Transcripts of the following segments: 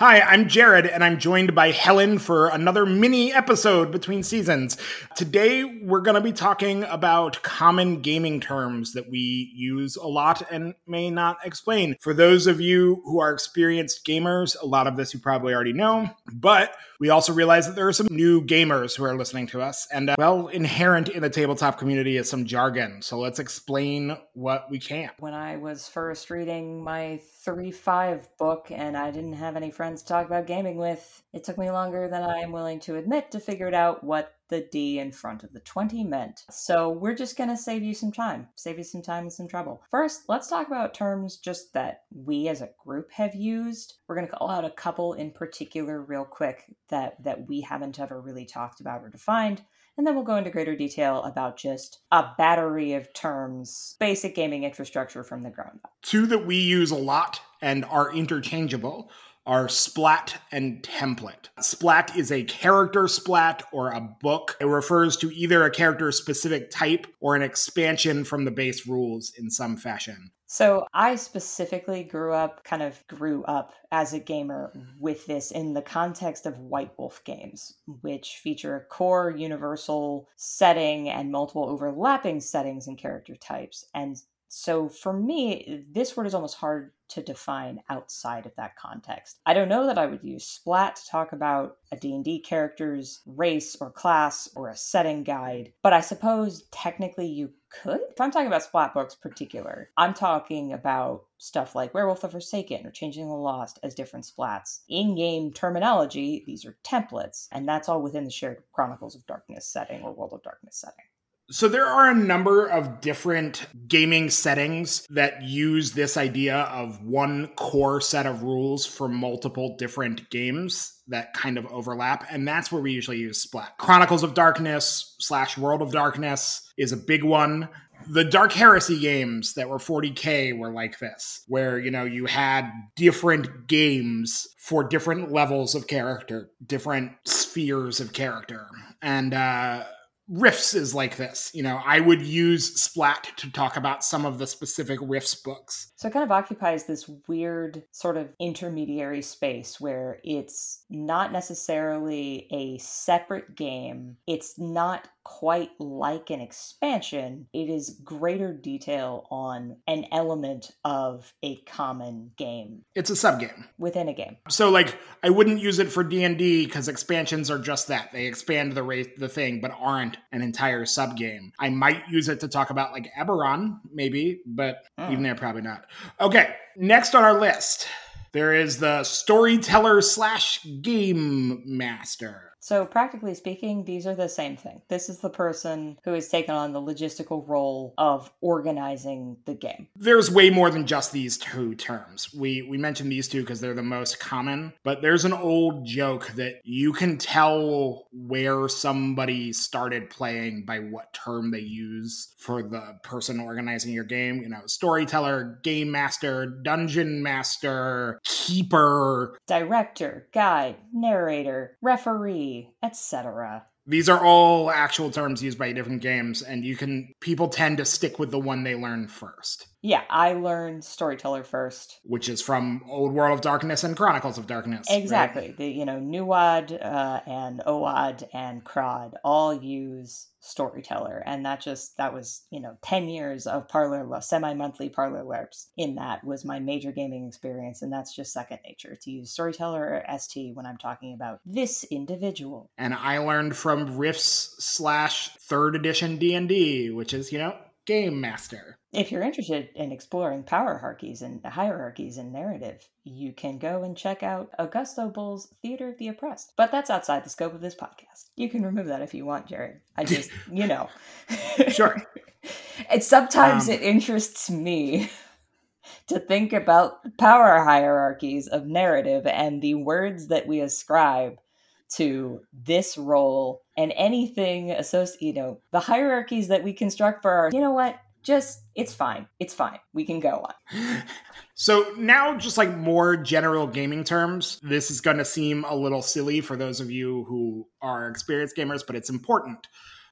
Hi, I'm Jared, and I'm joined by Helen for another mini episode between seasons. Today, we're going to be talking about common gaming terms that we use a lot and may not explain. For those of you who are experienced gamers, a lot of this you probably already know, but we also realize that there are some new gamers who are listening to us, and uh, well, inherent in the tabletop community is some jargon. So let's explain what we can. When I was first reading my 3 5 book and I didn't have any friends to talk about gaming with, it took me longer than I am willing to admit to figure out what the D in front of the 20 meant. So we're just going to save you some time, save you some time and some trouble. First, let's talk about terms just that we as a group have used. We're going to call out a couple in particular real quick that that we haven't ever really talked about or defined. And then we'll go into greater detail about just a battery of terms, basic gaming infrastructure from the ground up. Two that we use a lot and are interchangeable are splat and template. Splat is a character splat or a book. It refers to either a character specific type or an expansion from the base rules in some fashion. So I specifically grew up, kind of grew up as a gamer mm-hmm. with this in the context of White Wolf games, which feature a core universal setting and multiple overlapping settings and character types. And so for me, this word is almost hard to define outside of that context. I don't know that I would use splat to talk about a D&D character's race or class or a setting guide, but I suppose technically you could. If I'm talking about splat books particular, I'm talking about stuff like Werewolf the Forsaken or Changeling the Lost as different splats. In-game terminology, these are templates, and that's all within the shared Chronicles of Darkness setting or World of Darkness setting. So there are a number of different gaming settings that use this idea of one core set of rules for multiple different games that kind of overlap, and that's where we usually use Splat. Chronicles of Darkness slash World of Darkness is a big one. The Dark Heresy games that were 40k were like this, where you know you had different games for different levels of character, different spheres of character, and uh Rifts is like this. You know, I would use Splat to talk about some of the specific Rifts books. So it kind of occupies this weird sort of intermediary space where it's not necessarily a separate game. It's not quite like an expansion, it is greater detail on an element of a common game. It's a subgame within a game. So like I wouldn't use it for D&D cuz expansions are just that. They expand the rate the thing but aren't an entire subgame. I might use it to talk about like Eberron maybe, but mm. even there probably not. Okay, next on our list there is the storyteller slash game master. So, practically speaking, these are the same thing. This is the person who has taken on the logistical role of organizing the game. There's way more than just these two terms. We we mentioned these two because they're the most common, but there's an old joke that you can tell where somebody started playing by what term they use for the person organizing your game. You know, storyteller, game master, dungeon master, keeper, director, guide, narrator, referee etc. These are all actual terms used by different games, and you can people tend to stick with the one they learn first. Yeah, I learned storyteller first, which is from Old World of Darkness and Chronicles of Darkness. Exactly. Right? The you know Nuad uh, and Oad and Crod all use storyteller, and that just that was you know ten years of parlor semi monthly parlor LARPs. In that was my major gaming experience, and that's just second nature to use storyteller or ST when I'm talking about this individual. And I learned from Rifts slash third edition D and D, which is you know game master. If you're interested in exploring power hierarchies and hierarchies and narrative, you can go and check out Augusto Boal's Theater of the Oppressed. But that's outside the scope of this podcast. You can remove that if you want, Jared. I just, you know. sure. and sometimes um, it interests me to think about power hierarchies of narrative and the words that we ascribe to this role and anything associated, you know, the hierarchies that we construct for our, you know what? Just, it's fine. It's fine. We can go on. So now, just like more general gaming terms, this is going to seem a little silly for those of you who are experienced gamers, but it's important.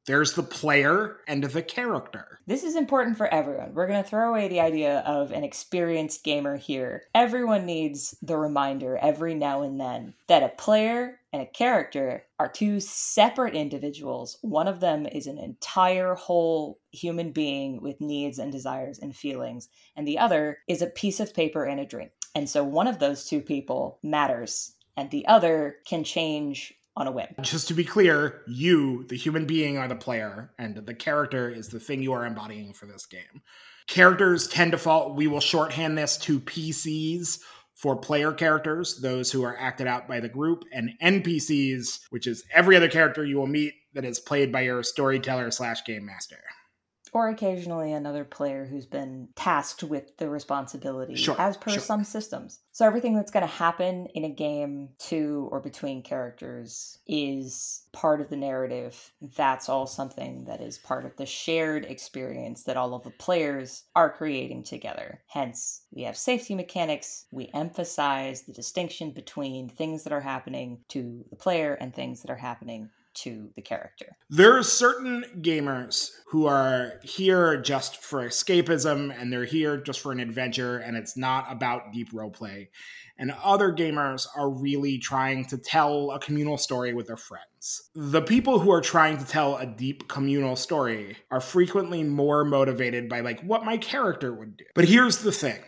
There's the player and the character. This is important for everyone. We're going to throw away the idea of an experienced gamer here. Everyone needs the reminder every now and then that a player and a character are two separate individuals. One of them is an entire whole human being with needs and desires and feelings, and the other is a piece of paper and a dream. And so one of those two people matters, and the other can change on a whim. Just to be clear, you, the human being, are the player, and the character is the thing you are embodying for this game. Characters tend to fall, we will shorthand this to PCs for player characters, those who are acted out by the group, and NPCs, which is every other character you will meet that is played by your storyteller slash game master or occasionally another player who's been tasked with the responsibility sure, as per sure. some systems. So everything that's going to happen in a game to or between characters is part of the narrative. That's all something that is part of the shared experience that all of the players are creating together. Hence, we have safety mechanics. We emphasize the distinction between things that are happening to the player and things that are happening to the character. There are certain gamers who are here just for escapism and they're here just for an adventure and it's not about deep roleplay. And other gamers are really trying to tell a communal story with their friends. The people who are trying to tell a deep communal story are frequently more motivated by like what my character would do. But here's the thing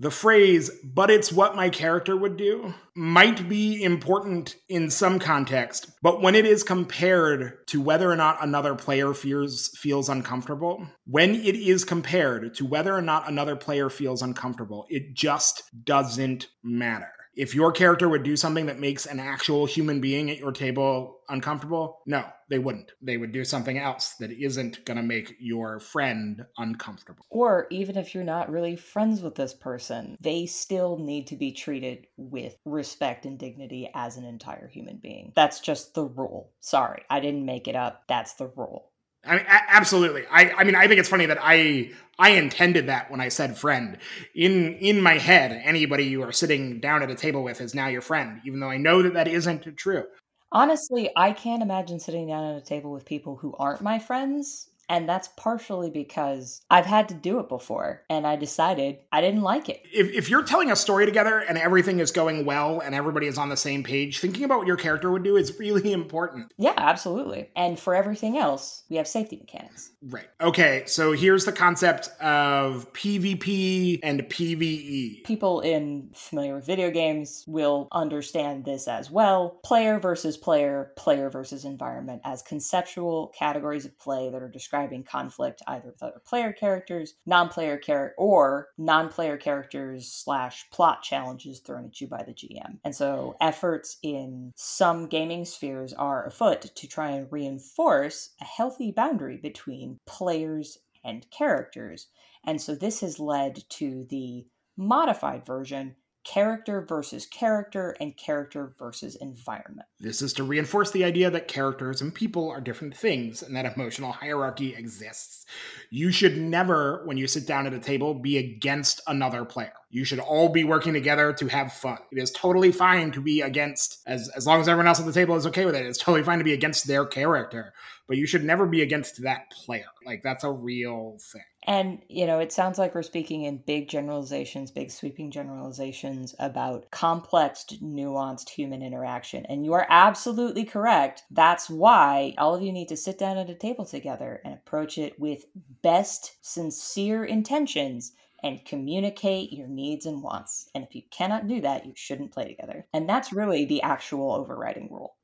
the phrase, but it's what my character would do, might be important in some context, but when it is compared to whether or not another player fears, feels uncomfortable, when it is compared to whether or not another player feels uncomfortable, it just doesn't matter if your character would do something that makes an actual human being at your table uncomfortable, no, they wouldn't. They would do something else that isn't going to make your friend uncomfortable. Or even if you're not really friends with this person, they still need to be treated with respect and dignity as an entire human being. That's just the rule. Sorry, I didn't make it up. That's the rule. I mean, a- absolutely. I, I mean, I think it's funny that I, I intended that when I said friend. In, in my head, anybody you are sitting down at a table with is now your friend, even though I know that that isn't true. Honestly, I can't imagine sitting down at a table with people who aren't my friends and that's partially because I've had to do it before and I decided I didn't like it. If, if you're telling a story together and everything is going well and everybody is on the same page, thinking about what your character would do is really important. Yeah, absolutely. And for everything else, we have safety mechanics. Right. Okay, so here's the concept of PvP and PvE. People in familiar with video games will understand this as well. Player versus player, player versus environment as conceptual categories of play that are described describing conflict either with other player characters, non-player character, or non-player characters slash plot challenges thrown at you by the GM. And so efforts in some gaming spheres are afoot to try and reinforce a healthy boundary between players and characters. And so this has led to the modified version character versus character and character versus environment. This is to reinforce the idea that characters and people are different things and that emotional hierarchy exists. You should never, when you sit down at a table, be against another player. You should all be working together to have fun. It is totally fine to be against, as, as long as everyone else at the table is okay with it, it's totally fine to be against their character, but you should never be against that player. Like, that's a real thing. And, you know, it sounds like we're speaking in big generalizations, big sweeping generalizations about complex, nuanced human interaction. And you are absolutely correct. That's why all of you need to sit down at a table together and approach it with best, sincere intentions and communicate your needs and wants. And if you cannot do that, you shouldn't play together. And that's really the actual overriding rule.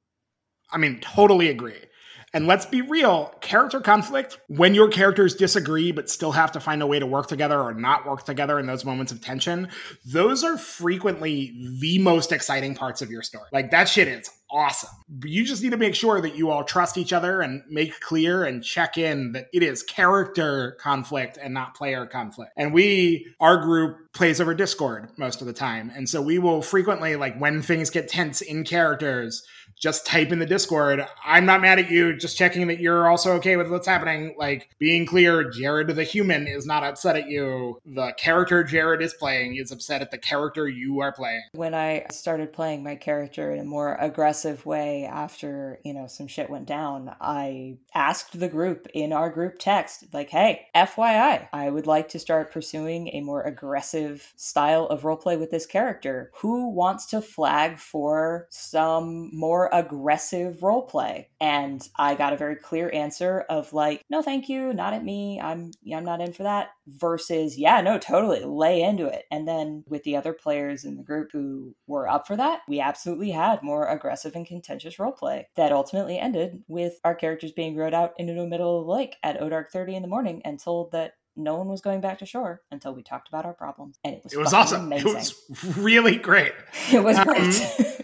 I mean, totally agree. And let's be real character conflict, when your characters disagree but still have to find a way to work together or not work together in those moments of tension, those are frequently the most exciting parts of your story. Like that shit is awesome. You just need to make sure that you all trust each other and make clear and check in that it is character conflict and not player conflict. And we, our group plays over Discord most of the time. And so we will frequently, like when things get tense in characters, just type in the Discord. I'm not mad at you, just checking that you're also okay with what's happening. Like being clear, Jared the human is not upset at you. The character Jared is playing is upset at the character you are playing. When I started playing my character in a more aggressive way after, you know, some shit went down, I asked the group in our group text, like, hey, FYI, I would like to start pursuing a more aggressive style of roleplay with this character. Who wants to flag for some more aggressive role play? And I got a very clear answer of like, no, thank you, not at me. I'm I'm not in for that. Versus, yeah, no, totally, lay into it. And then with the other players in the group who were up for that, we absolutely had more aggressive and contentious role play that ultimately ended with our characters being rowed out into the middle of the lake at Odark 30 in the morning and told that no one was going back to shore until we talked about our problems. And it was, it was awesome. Amazing. It was really great. It was um, great.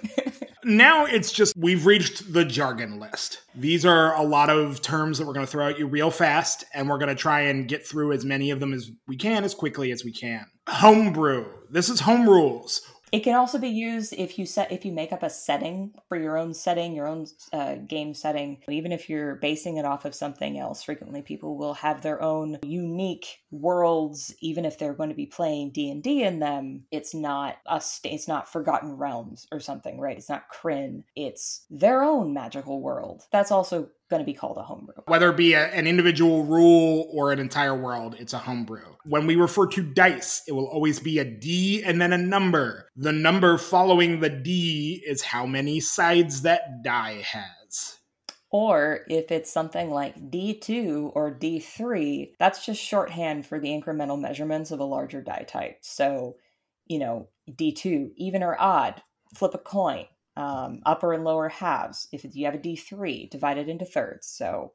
Now it's just we've reached the jargon list. These are a lot of terms that we're going to throw at you real fast, and we're going to try and get through as many of them as we can as quickly as we can. Homebrew. This is home rules. It can also be used if you set if you make up a setting for your own setting, your own uh, game setting. Even if you're basing it off of something else, frequently people will have their own unique worlds. Even if they're going to be playing D and D in them, it's not a it's not Forgotten Realms or something, right? It's not Krynn. It's their own magical world. That's also going to be called a homebrew. Whether it be a, an individual rule or an entire world, it's a homebrew. When we refer to dice, it will always be a D and then a number. The number following the D is how many sides that die has. Or if it's something like D2 or D3, that's just shorthand for the incremental measurements of a larger die type. So, you know, D2, even or odd, flip a coin um, upper and lower halves. If you have a D3, divide it into thirds. So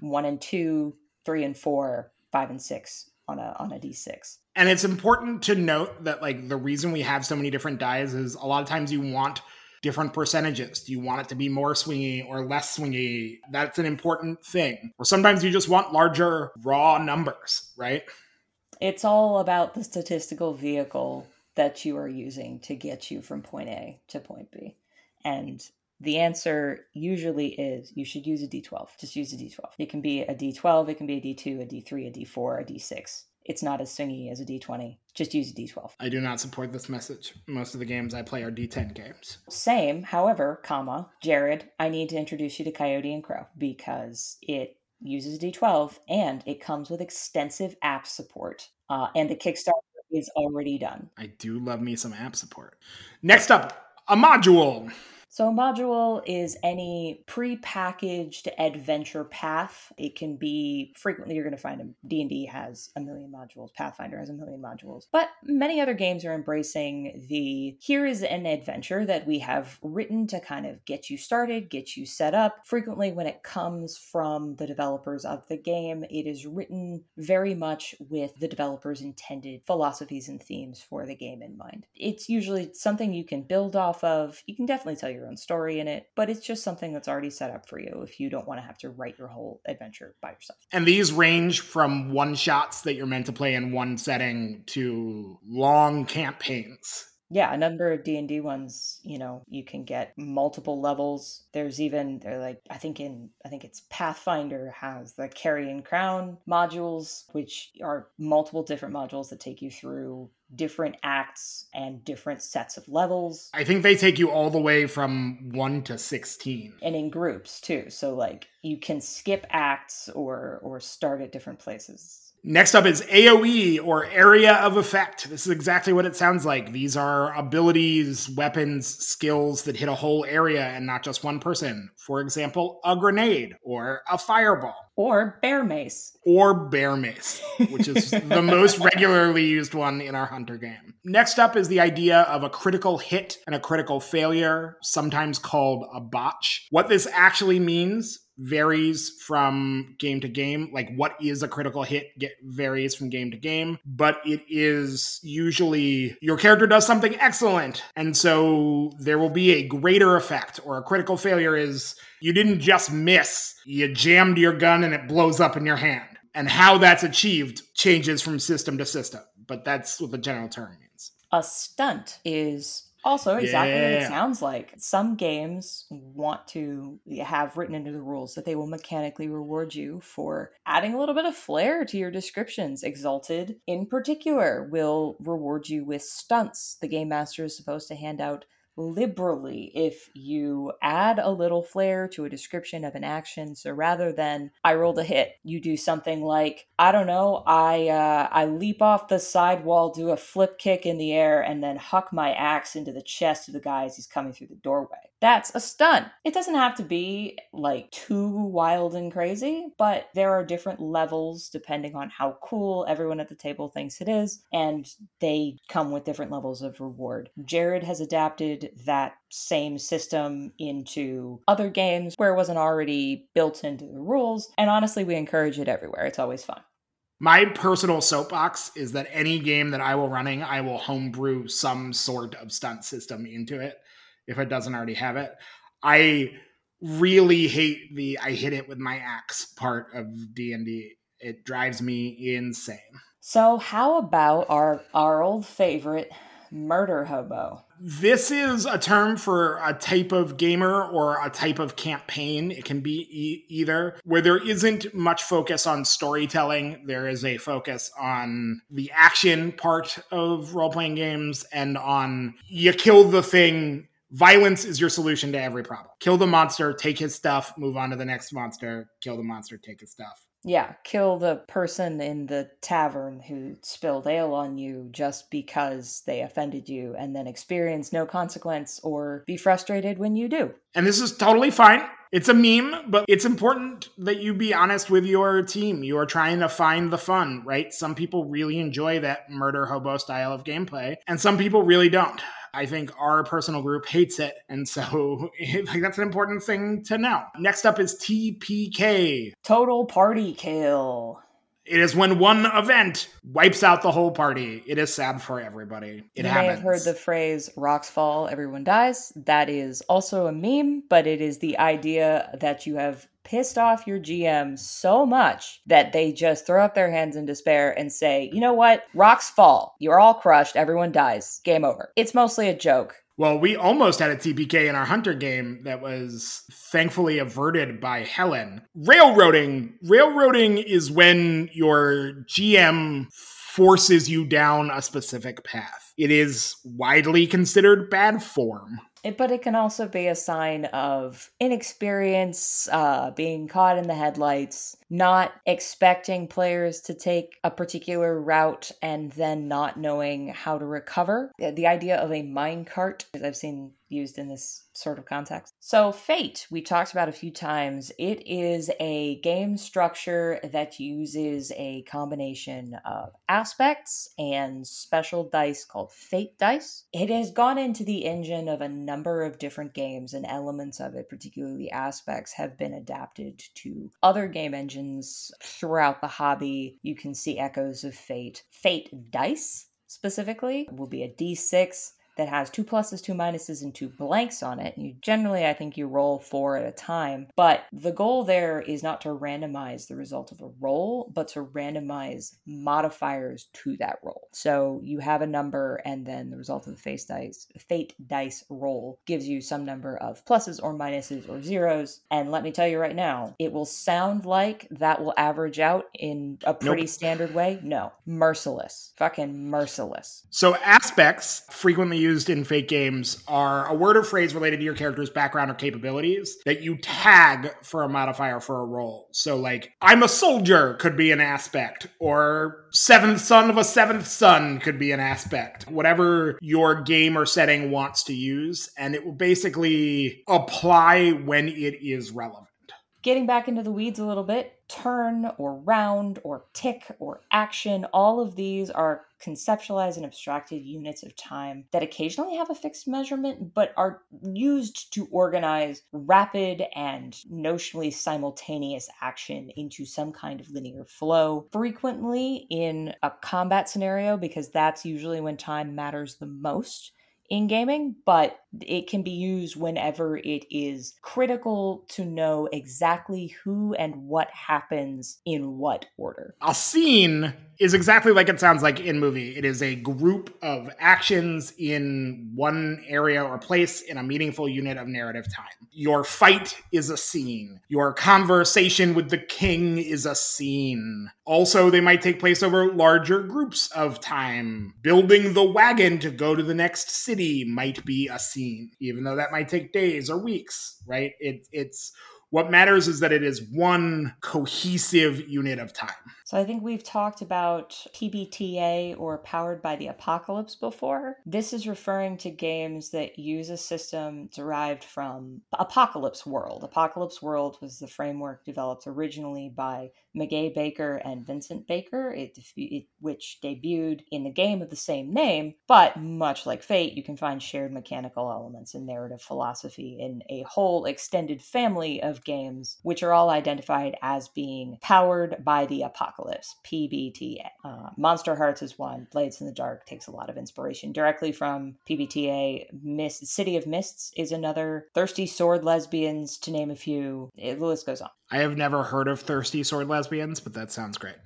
one and two, three and four, five and six on a on a D6. And it's important to note that like the reason we have so many different dies is a lot of times you want different percentages. Do you want it to be more swingy or less swingy? That's an important thing. Or sometimes you just want larger raw numbers, right? It's all about the statistical vehicle that you are using to get you from point A to point B. And the answer usually is you should use a D12. Just use a D12. It can be a D12, it can be a D2, a D3, a D4, a D6. It's not as swingy as a D20. Just use a D12. I do not support this message. Most of the games I play are D10 games. Same, however, comma, Jared, I need to introduce you to Coyote and Crow because it uses D12 and it comes with extensive app support. Uh, and the Kickstarter is already done. I do love me some app support. Next up, a module. So, a module is any pre-packaged adventure path. It can be frequently you're going to find a D&D has a million modules, Pathfinder has a million modules. But many other games are embracing the here is an adventure that we have written to kind of get you started, get you set up. Frequently when it comes from the developers of the game, it is written very much with the developers intended philosophies and themes for the game in mind. It's usually something you can build off of. You can definitely tell your own story in it, but it's just something that's already set up for you if you don't want to have to write your whole adventure by yourself. And these range from one shots that you're meant to play in one setting to long campaigns yeah a number of d&d ones you know you can get multiple levels. There's even they're like i think in i think it's pathfinder has the carrion crown modules which are multiple different modules that take you through different acts and different sets of levels. I think they take you all the way from 1 to 16 and in groups too so like you can skip acts or or start at different places Next up is AoE or Area of Effect. This is exactly what it sounds like. These are abilities, weapons, skills that hit a whole area and not just one person. For example, a grenade or a fireball. Or bear mace. Or bear mace, which is the most regularly used one in our Hunter game. Next up is the idea of a critical hit and a critical failure, sometimes called a botch. What this actually means varies from game to game. Like what is a critical hit get, varies from game to game, but it is usually your character does something excellent. And so there will be a greater effect, or a critical failure is you didn't just miss, you jammed your gun and it blows up in your hand. And how that's achieved changes from system to system, but that's what the general term means. A stunt is Also, exactly what it sounds like. Some games want to have written into the rules that they will mechanically reward you for adding a little bit of flair to your descriptions. Exalted, in particular, will reward you with stunts. The game master is supposed to hand out liberally if you add a little flair to a description of an action. So rather than i rolled a hit you do something like i don't know i uh, i leap off the side wall do a flip kick in the air and then huck my axe into the chest of the guy as he's coming through the doorway that's a stunt it doesn't have to be like too wild and crazy but there are different levels depending on how cool everyone at the table thinks it is and they come with different levels of reward jared has adapted that same system into other games where it wasn't already built into the rules. And honestly, we encourage it everywhere. It's always fun. My personal soapbox is that any game that I will running, I will homebrew some sort of stunt system into it if it doesn't already have it. I really hate the I hit it with my axe part of D&D. It drives me insane. So, how about our our old favorite murder hobo? This is a term for a type of gamer or a type of campaign. It can be e- either where there isn't much focus on storytelling. There is a focus on the action part of role playing games and on you kill the thing. Violence is your solution to every problem. Kill the monster, take his stuff, move on to the next monster, kill the monster, take his stuff. Yeah, kill the person in the tavern who spilled ale on you just because they offended you, and then experience no consequence or be frustrated when you do. And this is totally fine. It's a meme, but it's important that you be honest with your team. You are trying to find the fun, right? Some people really enjoy that murder hobo style of gameplay, and some people really don't. I think our personal group hates it, and so like that's an important thing to know. Next up is TPK. Total party kill. It is when one event wipes out the whole party. It is sad for everybody. It you happens. may have heard the phrase rocks fall, everyone dies. That is also a meme, but it is the idea that you have pissed off your GM so much that they just throw up their hands in despair and say, you know what? Rocks fall. You're all crushed. Everyone dies. Game over. It's mostly a joke. Well, we almost had a TPK in our Hunter game that was thankfully averted by Helen. Railroading. Railroading is when your GM forces you down a specific path. It is widely considered bad form. But it can also be a sign of inexperience, uh, being caught in the headlights, not expecting players to take a particular route and then not knowing how to recover. The idea of a minecart, as I've seen used in this sort of context. So, Fate, we talked about a few times. It is a game structure that uses a combination of aspects and special dice called Fate dice. It has gone into the engine of a number of different games, and elements of it, particularly aspects, have been adapted to other game engines throughout the hobby. You can see echoes of Fate. Fate dice specifically will be a d6 that has two pluses, two minuses, and two blanks on it. And you generally, I think, you roll four at a time. But the goal there is not to randomize the result of a roll, but to randomize modifiers to that roll. So you have a number, and then the result of the face dice, fate dice roll gives you some number of pluses or minuses or zeros. And let me tell you right now, it will sound like that will average out in a pretty Nope. standard way. No, merciless, fucking merciless. So, aspects, frequently used in Fate games, are a word or phrase related to your character's background or capabilities that you tag for a modifier for a roll. So, like, I'm a soldier could be an aspect, or seventh son of a seventh son could be an aspect. Whatever your game or setting wants to use, and it will basically apply when it is relevant. Getting back into the weeds a little bit, turn or round or tick or action, all of these are conceptualized and abstracted units of time that occasionally have a fixed measurement but are used to organize rapid and notionally simultaneous action into some kind of linear flow. Frequently in a combat scenario, because that's usually when time matters the most in gaming, but It can be used whenever it is critical to know exactly who and what happens in what order. A scene is exactly like it sounds like in movie. It is a group of actions in one area or place in a meaningful unit of narrative time. Your fight is a scene. Your conversation with the king is a scene. Also, they might take place over larger groups of time. Building the wagon to go to the next city might be a scene, even though that might take days or weeks, right? It, it's what matters is that it is one cohesive unit of time. So I think we've talked about PBTA or Powered by the Apocalypse before. This is referring to games that use a system derived from Apocalypse World. Apocalypse World was the framework developed originally by Meguey Baker and Vincent Baker, it, it, which debuted in the game of the same name. But much like Fate, you can find shared mechanical elements and narrative philosophy in a whole extended family of games, which are all identified as being powered by the apocalypse. Apocalypse, PBTA. Uh, Monster Hearts is one. Blades in the Dark takes a lot of inspiration directly from PBTA. Mist, City of Mists is another. Thirsty Sword Lesbians, to name a few. It, the list goes on. I have never heard of Thirsty Sword Lesbians, but that sounds great.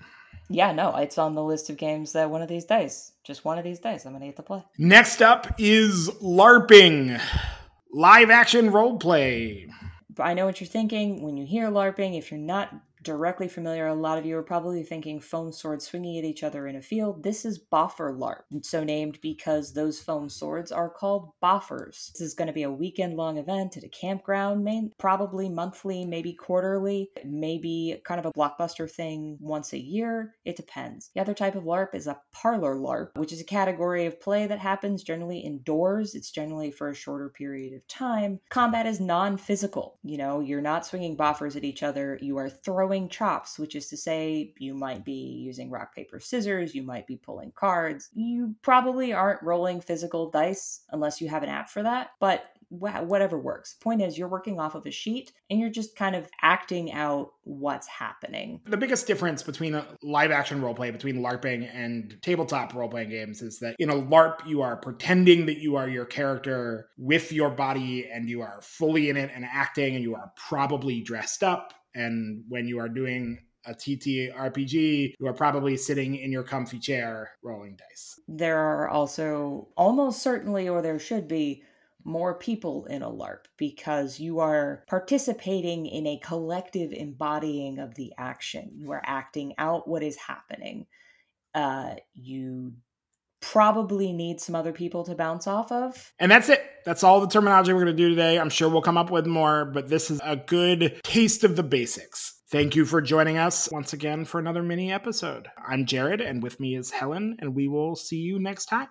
Yeah, no, it's on the list of games that one of these days, just one of these days, I'm going to get to play. Next up is LARPing, live action role play. I know what you're thinking when you hear LARPing. If you're not directly familiar, a lot of you are probably thinking foam swords swinging at each other in a field. This is Boffer LARP, so named because those foam swords are called Boffers. This is going to be a weekend long event at a campground, main, probably monthly, maybe quarterly, maybe kind of a blockbuster thing once a year. It depends. The other type of LARP is a parlor LARP, which is a category of play that happens generally indoors. It's generally for a shorter period of time. Combat is non physical. You know, you're not swinging Boffers at each other, you are throwing throwing chops, which is to say, you might be using rock, paper, scissors, you might be pulling cards. You probably aren't rolling physical dice unless you have an app for that, but whatever works. Point is, you're working off of a sheet and you're just kind of acting out what's happening. The biggest difference between live action roleplay, between LARPing and tabletop role playing games, is that in a LARP, you are pretending that you are your character with your body and you are fully in it and acting, and you are probably dressed up and when you are doing a TT RPG, you are probably sitting in your comfy chair rolling dice. There are also almost certainly, or there should be, more people in a LARP because you are participating in a collective embodying of the action. You are acting out what is happening. Uh, you probably need some other people to bounce off of. And that's it. That's all the terminology we're going to do today. I'm sure we'll come up with more, but this is a good taste of the basics. Thank you for joining us once again for another mini episode. I'm Jared, and with me is Helen, and we will see you next time.